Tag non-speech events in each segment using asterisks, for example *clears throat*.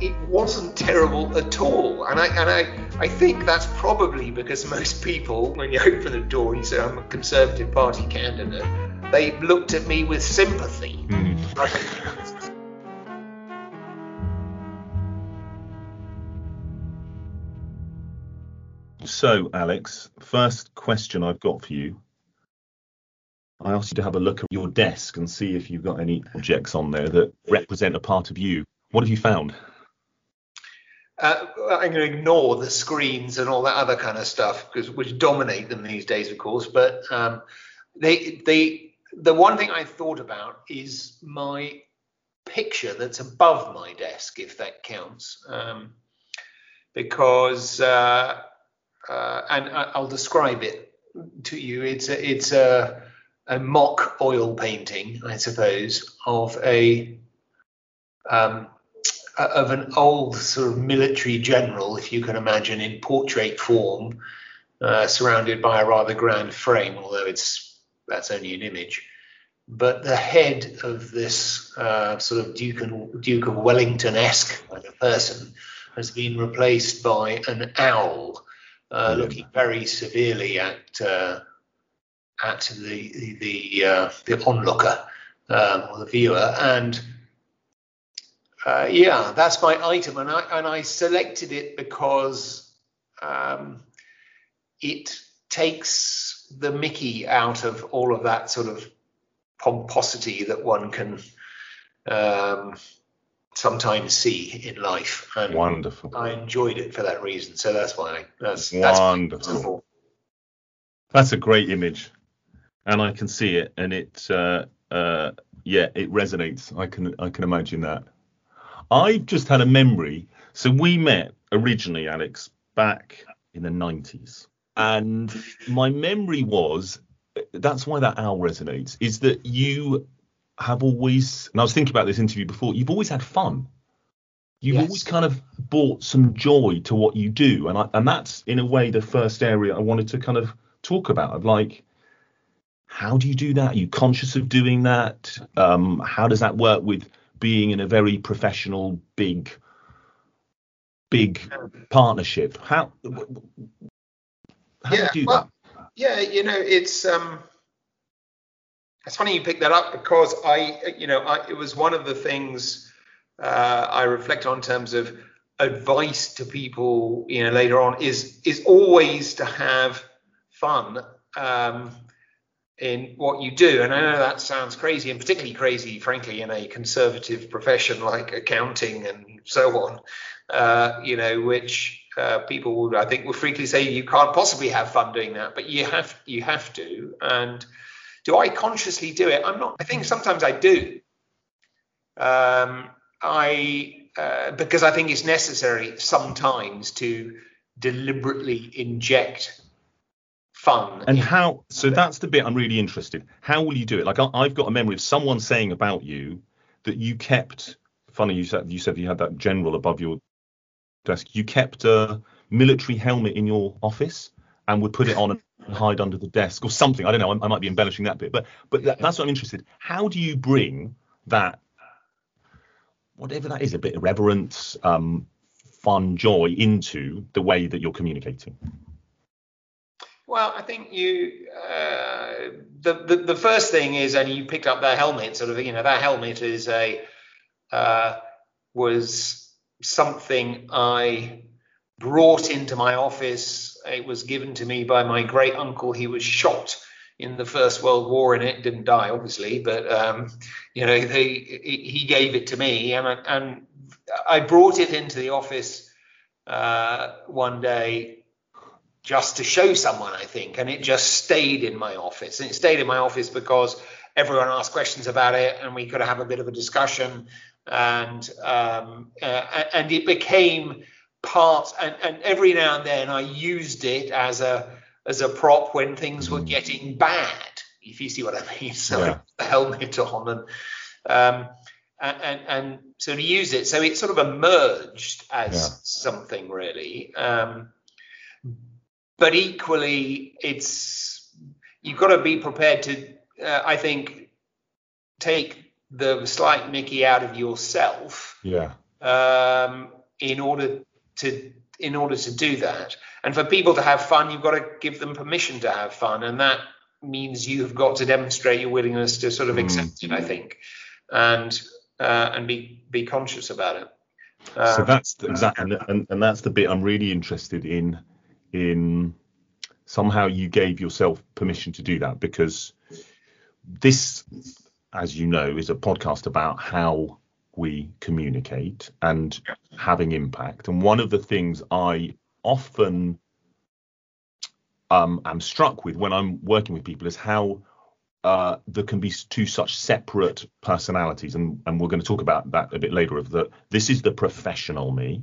it wasn't terrible at all. And I and I, I think that's probably because most people, when you open the door and you say I'm a Conservative Party candidate, they looked at me with sympathy. Mm. So, Alex, first question I've got for you. I asked you to have a look at your desk and see if you've got any objects on there that represent a part of you. What have you found? Uh, I'm going to ignore the screens and all that other kind of stuff because which dominate them these days, of course. But um, they, they, the one thing I thought about is my picture that's above my desk, if that counts, um, because uh, uh, and I'll describe it to you. It's a, it's a, a mock oil painting, I suppose, of a um, of an old sort of military general, if you can imagine, in portrait form, uh, surrounded by a rather grand frame, although it's that's only an image. But the head of this uh, sort of Duke, and, Duke of Wellington-esque kind of person has been replaced by an owl uh, looking very severely at uh, at the the uh, the onlooker um, or the viewer, and uh, yeah, that's my item, and I and I selected it because um, it takes the Mickey out of all of that sort of pomposity that one can um, sometimes see in life. And Wonderful. I enjoyed it for that reason. So that's why. That's wonderful. That's, that's a great image, and I can see it, and it, uh, uh, yeah, it resonates. I can, I can imagine that. I just had a memory. So we met originally, Alex, back in the 90s, and my memory was that's why that owl resonates is that you have always, and I was thinking about this interview before, you've always had fun. You've yes. always kind of brought some joy to what you do, and I, and that's in a way the first area I wanted to kind of talk about. Of like, how do you do that? Are you conscious of doing that? Um, how does that work with being in a very professional, big, big partnership? How? How yeah, do you well, that? Yeah, you know, it's um, it's funny you picked that up because I, you know, I, it was one of the things uh, I reflect on in terms of advice to people, you know, later on is is always to have fun um, in what you do. And I know that sounds crazy, and particularly crazy, frankly, in a conservative profession like accounting and so on. Uh, you know, which uh, people would, I think, would frequently say you can't possibly have fun doing that, but you have you have to and do I consciously do it? I'm not. I think sometimes I do. Um, I uh, because I think it's necessary sometimes to deliberately inject fun. And how? So that's the bit I'm really interested. How will you do it? Like I've got a memory of someone saying about you that you kept. Funny you said you said you had that general above your desk. You kept a military helmet in your office and would put it on and *laughs* hide under the desk or something. I don't know. I, I might be embellishing that bit, but but that, that's what I'm interested. How do you bring that, whatever that is, a bit of reverence, um, fun, joy into the way that you're communicating? Well, I think you uh, the, the the first thing is, and you picked up that helmet. Sort of, you know, that helmet is a uh, was something I brought into my office it was given to me by my great uncle. He was shot in the First World War in it. Didn't die, obviously, but um, you know, they, he gave it to me, and and I brought it into the office uh, one day just to show someone, I think, and it just stayed in my office. And it stayed in my office because everyone asked questions about it, and we could have a bit of a discussion, and um, uh, and it became part and, and every now and then I used it as a as a prop when things were getting bad, if you see what I mean. *laughs* So yeah. the helmet on and um, and, and, and so to use it, so it sort of emerged as yeah. something really. Um, but equally, it's you've got to be prepared to, uh, I think, take the slight Mickey out of yourself. Yeah um, in order to in order to do that. And for people to have fun, you've got to give them permission to have fun, and that means you've got to demonstrate your willingness to sort of accept it. I think, and uh, and be be conscious about it. Um, so that's the, exactly, and, and that's the bit I'm really interested in. In somehow you gave yourself permission to do that because this, as you know, is a podcast about how we communicate and having impact. And one of the things I often um, am struck with when I'm working with people is how uh, there can be two such separate personalities, and, and we're going to talk about that a bit later. Of that, this is the professional me,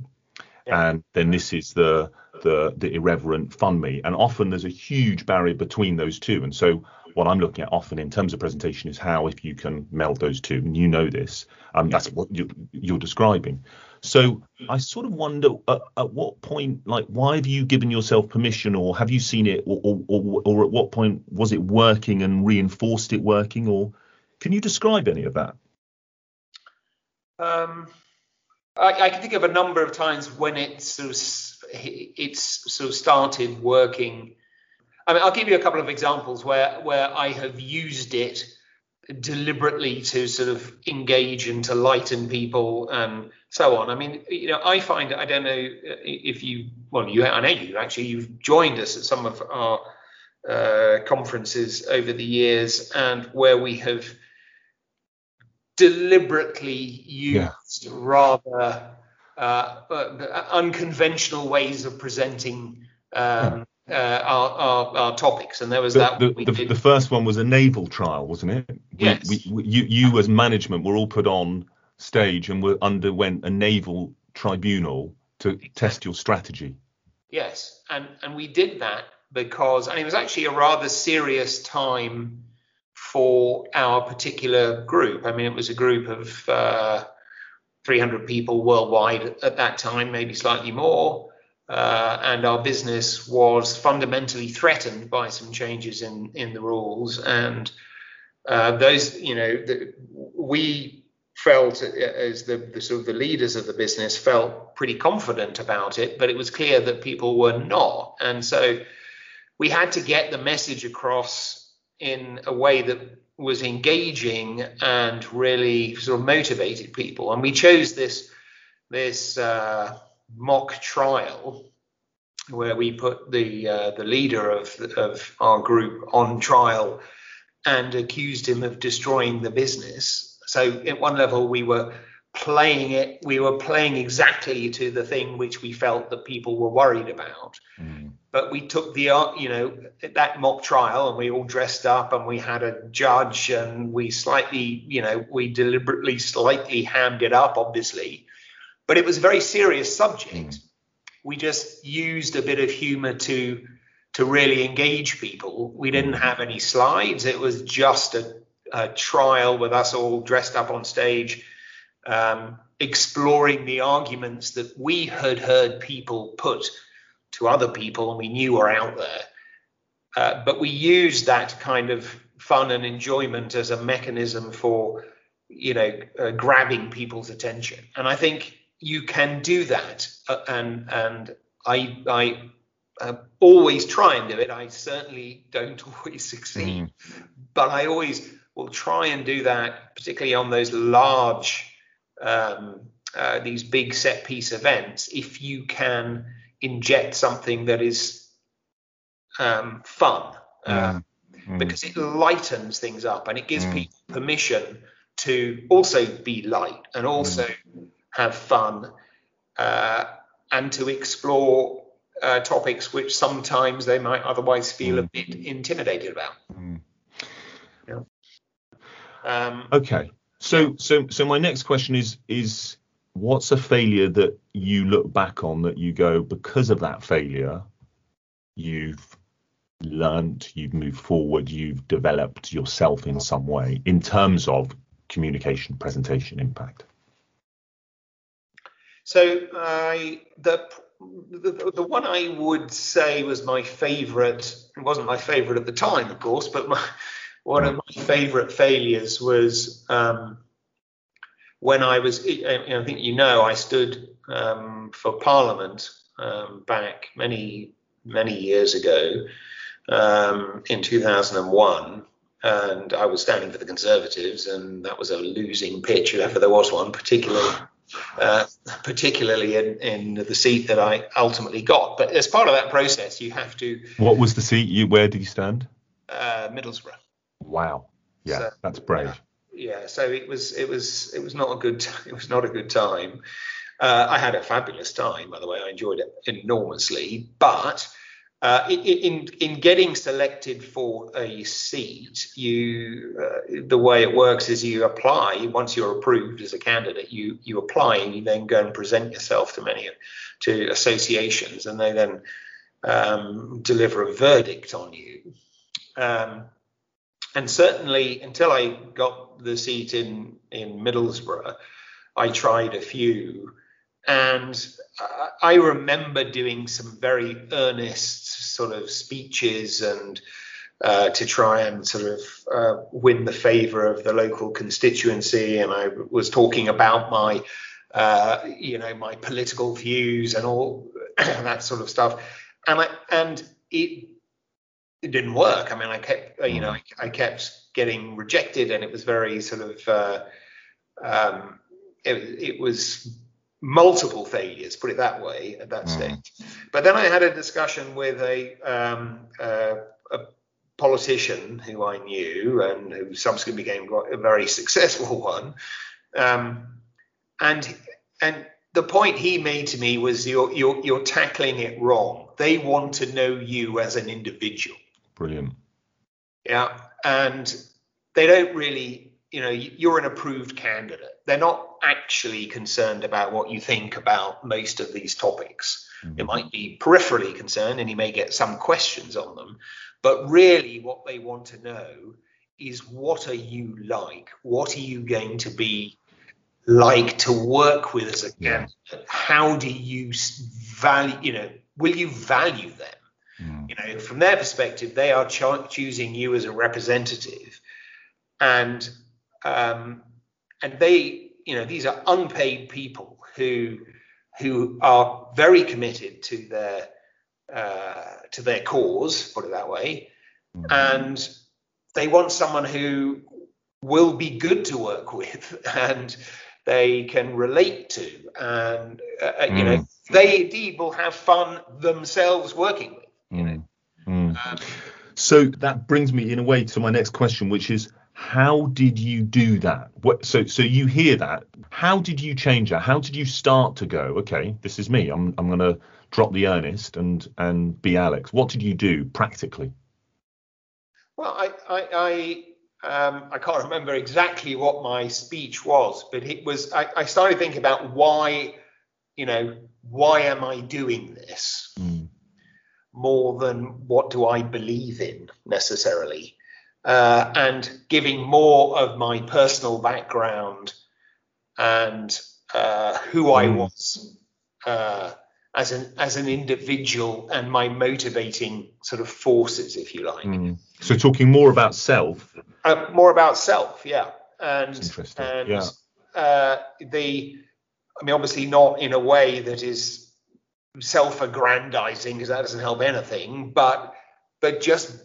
yeah. and then this is the the the irreverent fun me, and often there's a huge barrier between those two. And so, what I'm looking at often in terms of presentation is how if you can meld those two, and you know this, um, that's what you, you're describing. So I sort of wonder at, at, what point, like, why have you given yourself permission, or have you seen it, or, or, or, or at what point was it working and reinforced it working, or can you describe any of that? Um, I, I, can think of a number of times when it sort of it's sort of started working. I mean, I'll give you a couple of examples where where I have used it deliberately to sort of engage and to lighten people and so on. I mean, you know, I find I don't know if you well, you I know you actually you've joined us at some of our uh, conferences over the years and where we have deliberately used yeah. Rather uh, unconventional ways of presenting um, uh, our, our, our, topics, and there was the, that. The, the, the, first one was a naval trial, wasn't it? We, yes. We, we, you, you as management were all put on stage and were underwent a naval tribunal to exactly. test your strategy. Yes, and and we did that because, and it was actually a rather serious time for our particular group. I mean, it was a group of uh, 300 people worldwide at that time, maybe slightly more. Uh, and our business was fundamentally threatened by some changes in in the rules. And uh, those you know the, we felt as the, the, sort of the leaders of the business felt pretty confident about it but it was clear that people were not. And so we had to get the message across in a way that was engaging and really sort of motivated people and we chose this this uh, mock trial where we put the uh, the leader of of our group on trial and accused him of destroying the business. So at one level we were playing it we were playing exactly to the thing which we felt that people were worried about mm. But we took the uh, you know that mock trial and we all dressed up and we had a judge and we slightly you know we deliberately slightly hammed it up obviously but it was a very serious subject. Mm. We just used a bit of humor to to really engage people. We didn't mm. have any slides. It was just a, a trial with us all dressed up on stage, um, exploring the arguments that we had heard people put to other people and we knew were out there. Uh, but we used that kind of fun and enjoyment as a mechanism for, you know, uh, grabbing people's attention. And I think you can do that, uh, and and I I uh, always try and do it. I certainly don't *laughs* always succeed, mm. but I always will try and do that, particularly on those large, um, uh, these big set piece events. If you can inject something that is um, fun, uh, mm. because it lightens things up and it gives mm. people permission to also be light and also mm have fun, uh, and to explore uh, topics which sometimes they might otherwise feel a mm. bit intimidated about. Mm. Yeah. Um, okay. So, so, so my next question is is what's a failure that you look back on that you go because of that failure, you've learned, you've moved forward, you've developed yourself in some way in terms of communication, presentation, impact. So I the, the the one I would say was my favourite. It wasn't my favourite at the time, of course, but my, one of my favourite failures was um, when I was, I think you know, I stood um, for Parliament um, back many many years ago um, in 2001 and I was standing for the Conservatives, and that was a losing pitch if ever there was one, particularly uh, particularly in, in the seat that I ultimately got. But as part of that process, you have to. What was the seat? You where did you stand? Uh, Middlesbrough. Wow. Yeah, so, that's brave. Yeah, so it was it was it was not a good *laughs* it was not a good time. Uh, I had a fabulous time, by the way. I enjoyed it enormously, but uh, in in getting selected for a seat, you uh, the way it works is you apply. Once you're approved as a candidate, you you apply and you then go and present yourself to many to associations, and they then um, deliver a verdict on you. Um, and certainly, until I got the seat in in Middlesbrough, I tried a few, and I remember doing some very earnest sort of speeches and uh, to try and sort of uh, win the favour of the local constituency. And I was talking about my, uh, you know, my political views and all *clears throat* that sort of stuff. And I and it it didn't work. I mean, I kept, you know, I, I kept getting rejected, and it was very sort of, uh, um, it, it was multiple failures, put it that way, at that mm. stage. But then I had a discussion with a, um, uh, a politician who I knew and who subsequently became a very *laughs* successful one. Um, and and the point he made to me was you're, you're you're tackling it wrong. They want to know you as an individual. Brilliant. Yeah, and they don't really you know you're an approved candidate they're not actually concerned about what you think about most of these topics mm-hmm. it might be peripherally concerned and you may get some questions on them but really what they want to know is what are you like what are you going to be like to work with as a candidate yeah. how do you value you know will you value them mm. you know from their perspective they are ch- choosing you as a representative and um, and they, you know, these are unpaid people who who are very committed to their uh, to their cause, put it that way, mm-hmm. and they want someone who will be good to work with *laughs* and they can relate to, and uh, mm. you know, mm. they indeed will have fun themselves working with. You know. Mm. mm. Um, so that brings me in a way to my next question, which is how did you do that? What, so so you hear that. How did you change that? How did you start to go? Okay, this is me. I'm I'm gonna drop the earnest and and be Alex. What did you do practically? Well, I I I, um, I can't remember exactly what my speech was, but it was I, I started thinking about why you know why am I doing this mm. More than what do I believe in necessarily uh, and giving more of my personal background and uh, who I mm. was uh, as an as an individual and my motivating sort of forces, if you like. Mm. So talking more about self. Uh, more about self, yeah, and and yeah. Uh, the I mean, obviously not in a way that is self-aggrandizing because that doesn't help anything, but but just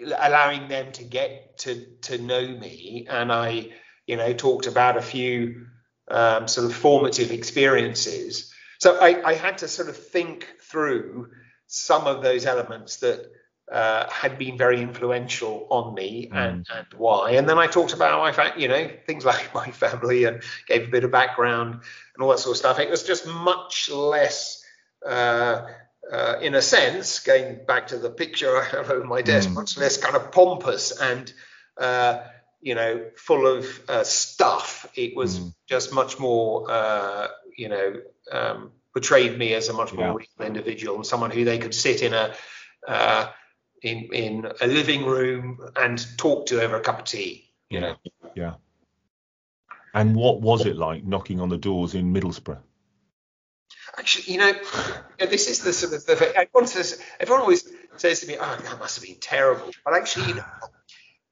allowing them to get to to know me and i you know talked about a few um, sort of formative experiences so I, I, had to sort of think through some of those elements that uh, had been very influential on me mm. and, and why. And then I talked about my fa- you know things like *laughs* my family and gave a bit of background and all that sort of stuff. It was just much less uh, uh, in a sense, going back to the picture I have over my desk, mm. much less kind of pompous and uh, you know full of uh, stuff. It was mm. just much more uh, you know um, portrayed me as a much more yeah. real individual and someone who they could sit in a uh, in in a living room and talk to over a cup of tea. You know. Yeah. And what was it like knocking on the doors in Middlesbrough? Actually, you know, this is the sort of the everyone says everyone always says to me, "Oh, that must have been terrible," but actually, you know,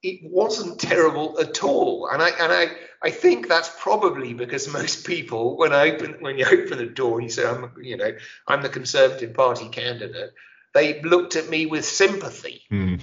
it wasn't terrible at all. And I and I I think that's probably because most people, when I open when you open the door you say I'm you know I'm the Conservative Party candidate, they looked at me with sympathy. Mm.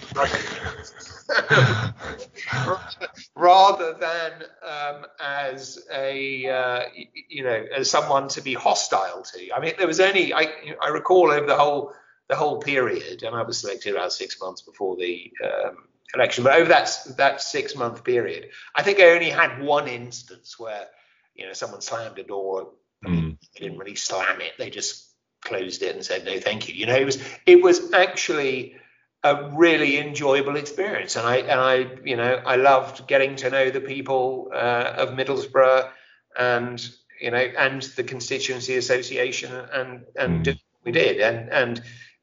*laughs* rather than um, as a uh, you know as someone to be hostile to. I mean, there was only I I recall over the whole the whole period, and I was selected about six months before the um, election, but over that that six month period, I think I only had one instance where you know someone slammed a door. I mean, mm. they didn't really slam it; they just closed it and said no, thank you. You know, it was it was actually a really enjoyable experience, and I and I you know I loved getting to know the people uh, of Middlesbrough and you know and the constituency association and and mm. we did and and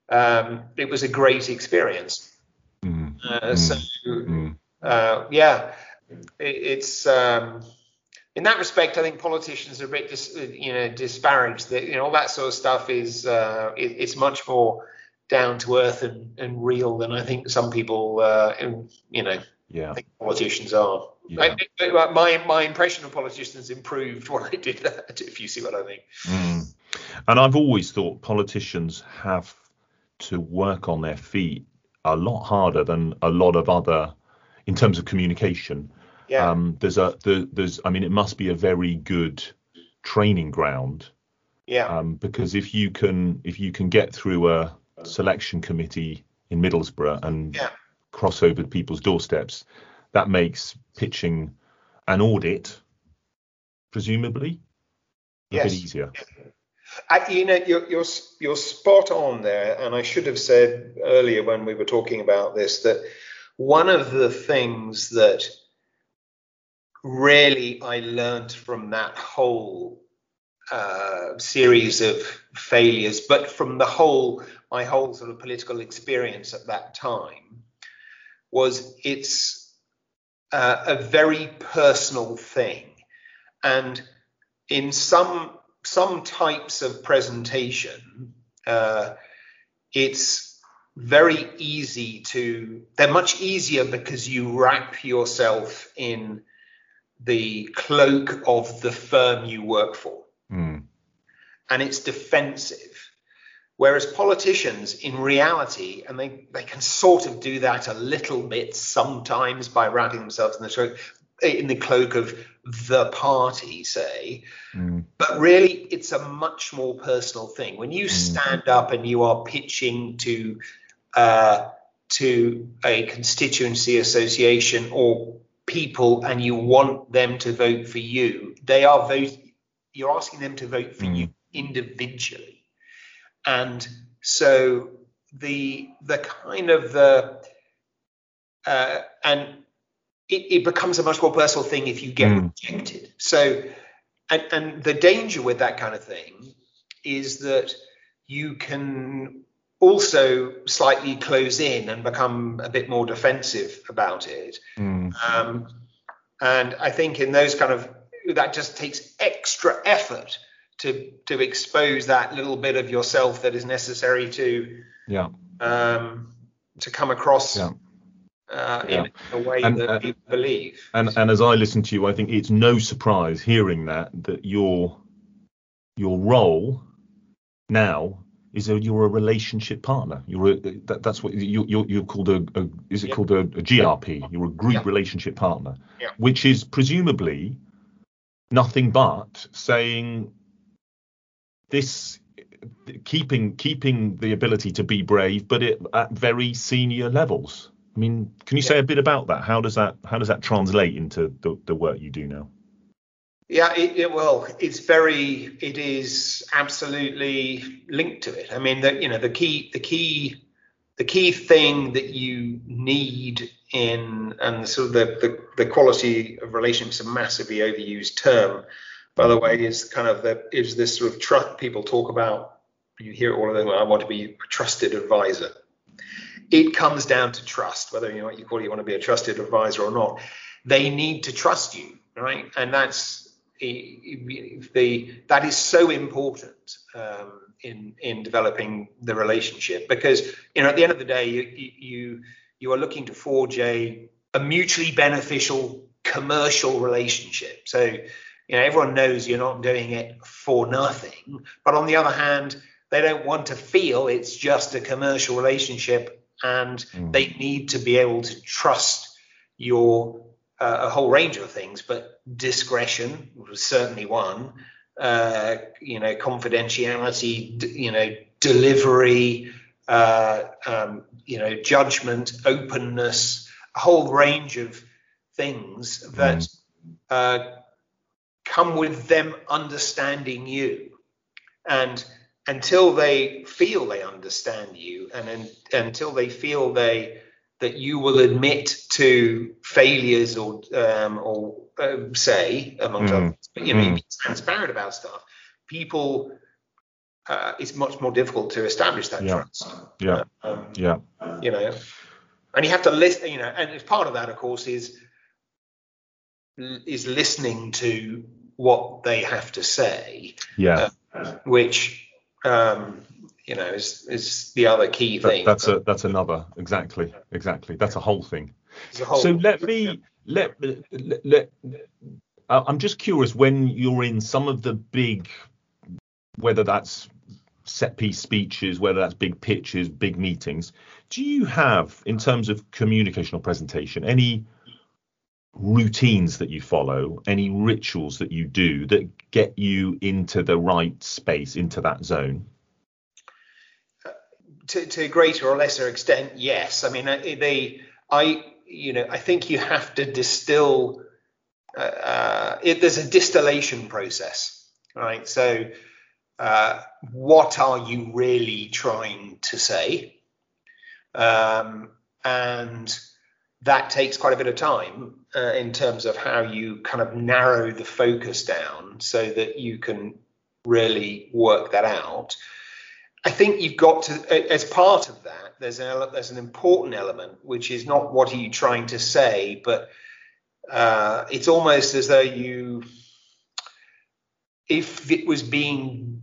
um, it was a great experience. Mm. Uh, mm. so mm. uh, yeah, it, it's. Um, in that respect, I think politicians are a bit, dis, you know, disparaged. That you know all that sort of stuff is uh, it, it's much more down to earth and, and real than I think some people, uh, you know, yeah. think politicians are. Yeah. I, my my impression of politicians improved *laughs* when I did that. If you see what I mean. Mm. And I've always thought politicians have to work on their feet a lot harder than a lot of other, in terms of communication. Yeah. Um, there's a there, there's I mean it must be a very good training ground. Yeah. Um, because if you can if you can get through a selection committee in Middlesbrough and yeah. cross over people's doorsteps, that makes pitching an audit, presumably, a yes. bit easier. I, you know, you're, you're you're spot on there, and I should have said earlier when we were talking about this that one of the things that really I learned from that whole uh, series of failures, but from the whole, my whole sort of political experience at that time, was it's uh, a very personal thing, and in some some types of presentation, uh, it's very easy to. They're much easier because you wrap yourself in the cloak of the firm you work for mm. and it's defensive. Whereas politicians, in reality, and they, they can sort of do that a little bit sometimes by wrapping themselves in the cloak, in the cloak of the party, say, mm. but really it's a much more personal thing. When you mm. stand up and you are pitching to uh, to a constituency association or people and you want them to vote for you, they are vote, you're asking them to vote for mm. you individually. And so the the kind of the uh, and it, it, becomes a much more personal thing if you get mm. rejected. So and and the danger with that kind of thing is that you can also slightly close in and become a bit more defensive about it. Mm. Um, and I think in those kind of that just takes extra effort to to expose that little bit of yourself that is necessary to yeah um, to come across yeah. Uh, yeah. in a way and, that uh, people believe. And and as I listen to you, I think it's no surprise hearing that that your your role now is a, you're a relationship partner. You're a, that, that's what you, you're, you're called a, a is it called a, a, GRP? You're a group relationship partner, which is presumably nothing but saying this keeping keeping the ability to be brave, but it, at very senior levels. I mean, can you say a bit about that? How does that how does that translate into the, the work you do now? Yeah, it, it, well, it's very, it is absolutely linked to it. I mean, the you know the key the key the key thing that you need in and sort of the, the, the quality of relationships a massively overused term by the way is kind of the is this sort of trust people talk about. You hear all of them i want to be a trusted advisor. It comes down to trust whether you know what you call it you want to be a trusted advisor or not. They need to trust you right? And that's the that is so important um, in in developing the relationship because you know at the end of the day you you you are looking to forge a a mutually beneficial commercial relationship. So, you know, everyone knows you're not doing it for nothing. But on the other hand, they don't want to feel it's just a commercial relationship and mm. they need to be able to trust your uh, a whole range of things, but discretion was certainly one. Uh, you know, confidentiality, d- you know, delivery, uh, um, you know, judgment, openness, a whole range of things that mm. uh, come with them understanding you. And until they feel they understand you, and, and until they feel they that you will admit to failures or um, or uh, say amongst mm. others, but you know, mm. be transparent about stuff. People, uh, it's much more difficult to establish that yeah. trust. Yeah, um, yeah. You know, and you have to listen. You know, and as part of that, of course, is is listening to what they have to say. Yeah. Uh, which um, you know is is the other key thing. That, that's a that's another exactly exactly that's a whole thing. A whole, so let me let, let, let uh, I'm just curious when you're in some of the big whether that's set piece speeches, whether that's big pitches, big meetings, do you have in terms of communication or presentation any routines that you follow, any rituals that you do that get you into the right space, into that zone? To, to a greater or lesser extent, yes. I mean, they, I, you know, I think you have to distill. Uh, uh, it, there's a distillation process, right? So, uh, what are you really trying to say? Um, and that takes quite a bit of time uh, in terms of how you kind of narrow the focus down so that you can really work that out. I think you've got to, as part of that, there's an there's an important element which is not what are you trying to say, but uh, it's almost as though you, if it was being,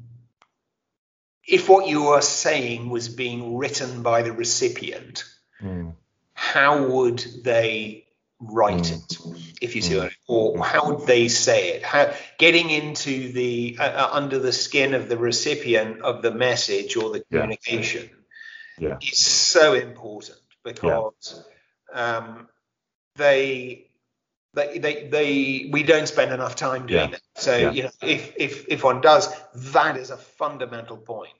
if what you are saying was being written by the recipient, mm. how would they write mm. it, if you see what I mean, or how would they say it? How, getting into the uh, uh, under the skin of the recipient of the message or the communication yeah. Yeah. is so important because yeah. um, they, they they they we don't spend enough time doing that. So you know, if if if one does, that is a fundamental point.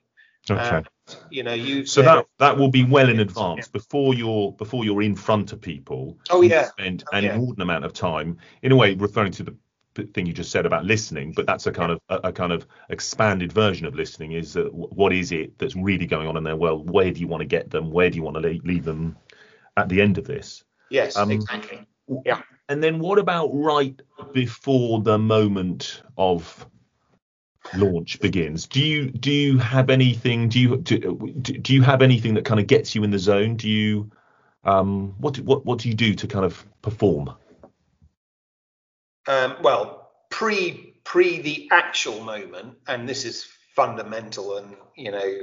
Okay. you know, you. So that that will be well in advance yeah. before you're before you're in front of people. Oh yeah. Spend oh, an yeah. inordinate amount of time, in a way, referring to the thing you just said about listening, but that's a kind of a, a kind of expanded version of listening. Is uh, what is it that's really going on in their world? Where do you want to get them? Where do you want to leave, leave them at the end of this? Yes, um, exactly. Yeah. And then what about right before the moment of launch begins do you do you have anything do you do, do you have anything that kind of gets you in the zone do you um what what what do you do to kind of perform um, well pre pre the actual moment and this is fundamental and you know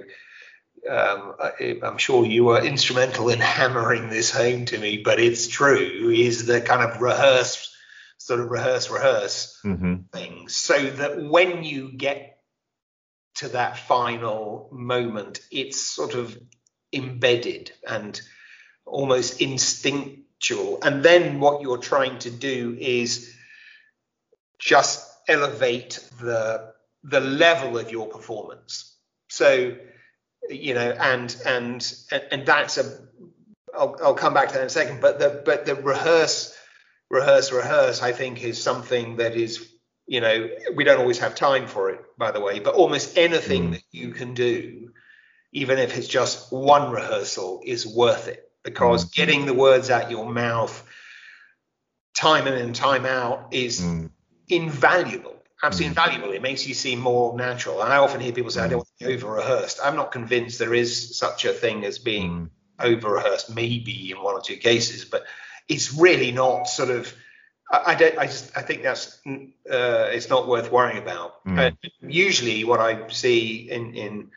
um, I, am sure you were instrumental in *laughs* hammering this home to me, but it's true. Is the kind of rehearse sort of rehearse, rehearse mm-hmm. things so that when you get to that final moment, it's sort of embedded and almost instinctual. And then what you're trying to do is just elevate the the level of your performance. So, you know, and and and that's a I'll, I'll come back to that in a second. But the but the rehearse rehearse, rehearse, I think is something that is, you know, we don't always have time for it, by the way, but almost anything mm. that you can do, even if it's just one rehearsal, is worth it because mm. getting the words out your mouth time in and time out is mm. invaluable. Absolutely mm. invaluable. It makes you seem more natural. And I often hear people say, I don't want to be over rehearsed. I'm not convinced there is such a thing as being mm. over rehearsed, maybe in one or two cases, but it's really not sort of I, I don't I just I think that's uh, it's not worth worrying about. Mm. Usually what I see in in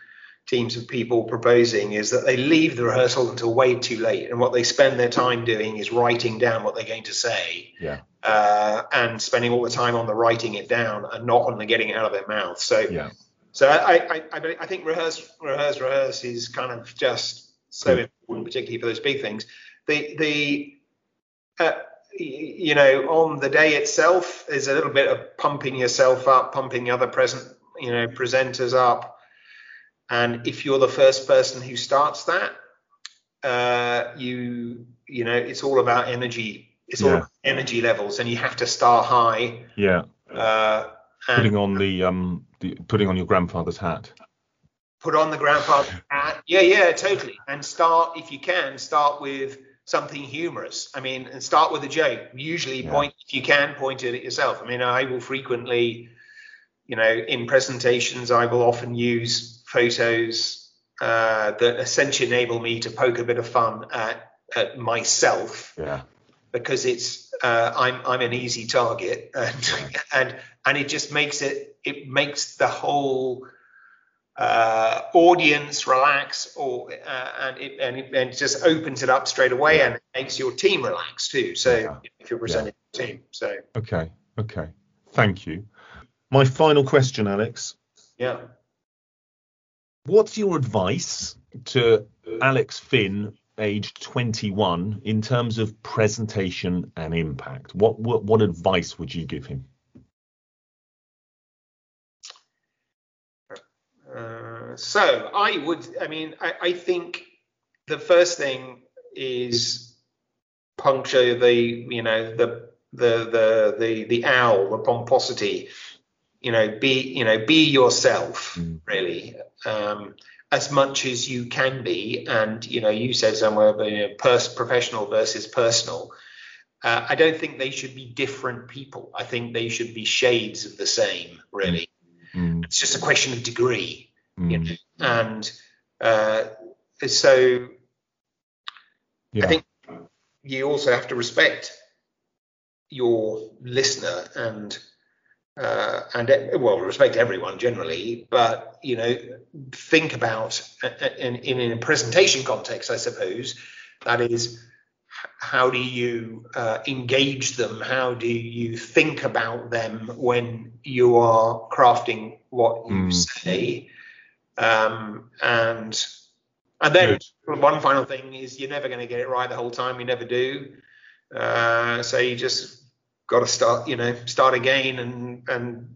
teams of people proposing is that they leave the rehearsal until way too late and what they spend their time doing is writing down what they're going to say yeah uh, and spending all the time on the writing it down and not on the getting it out of their mouth. So Yeah. so I, I, I, I think rehearse, rehearse, rehearse is kind of just so Good. important, particularly for those big things. The the uh, you know on the day itself is a little bit of pumping yourself up, pumping the other present you know presenters up, and if you're the first person who starts that, uh, you you know it's all about energy. It's all Yeah. about energy levels, and you have to start high. Yeah. Uh, and Putting on the um the, putting on your grandfather's hat. put on the grandfather hat. Yeah, yeah, totally. And start, if you can, start with something humorous. I mean, and start with a joke. Usually, Yeah. point if you can, point it at yourself. I mean, I will frequently, you know, in presentations, I will often use photos uh, that essentially enable me to poke a bit of fun at, at myself Yeah. because it's uh, I'm I'm an easy target *laughs* and and and it just makes it it makes the whole uh, audience relax or uh, and it and it, and it just opens it up straight away and it makes your team relax too. So Yeah. if you're presenting a team, so Okay. Okay. Thank you. My final question, Alex. yeah. What's your advice to Alex Finn, aged 21, in terms of presentation and impact? What what, what advice would you give him? So I would, I mean, I, I think the first thing is puncture the, you know, the the the the the owl, the pomposity. You know, be you know, be yourself Mm. really, um, as much as you can be. And you know, you said somewhere, but, you know, pers- professional versus personal. Uh, I don't think they should be different people. I think they should be shades of the same, really. Mm, It's just a question of degree you mm, know, and uh, so yeah. I think you also have to respect your listener and uh, and uh, well respect everyone generally, but you know think about uh, in, in a presentation context, I suppose that is how do you uh, engage them? How do you think about them when you are crafting what you Mm. say? Um, and and then Good. one final thing is you're never going to get it right the whole time. You never do. Uh, so you just got to start, you know, start again and and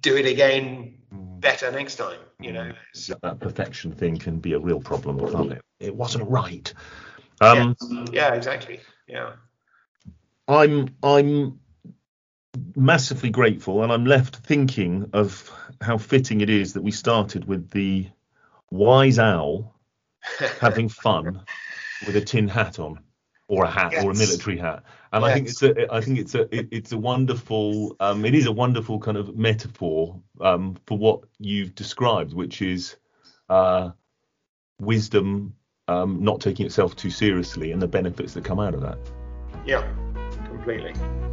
do it again Mm. better next time. You know. Yeah, that perfection thing can be a real problem, can't it? It wasn't right. Um, Yeah, exactly. Yeah. I'm I'm massively grateful, and I'm left thinking of how fitting it is that we started with the wise owl *laughs* having fun with a tin hat on, or a hat, or a military hat. And I think it's a I think it's a it, it's a wonderful um, it is a wonderful kind of metaphor um, for what you've described, which is uh, wisdom, um, not taking itself too seriously, and the benefits that come out of that. yeah. Completely.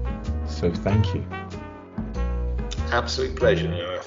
So thank you. Absolute pleasure.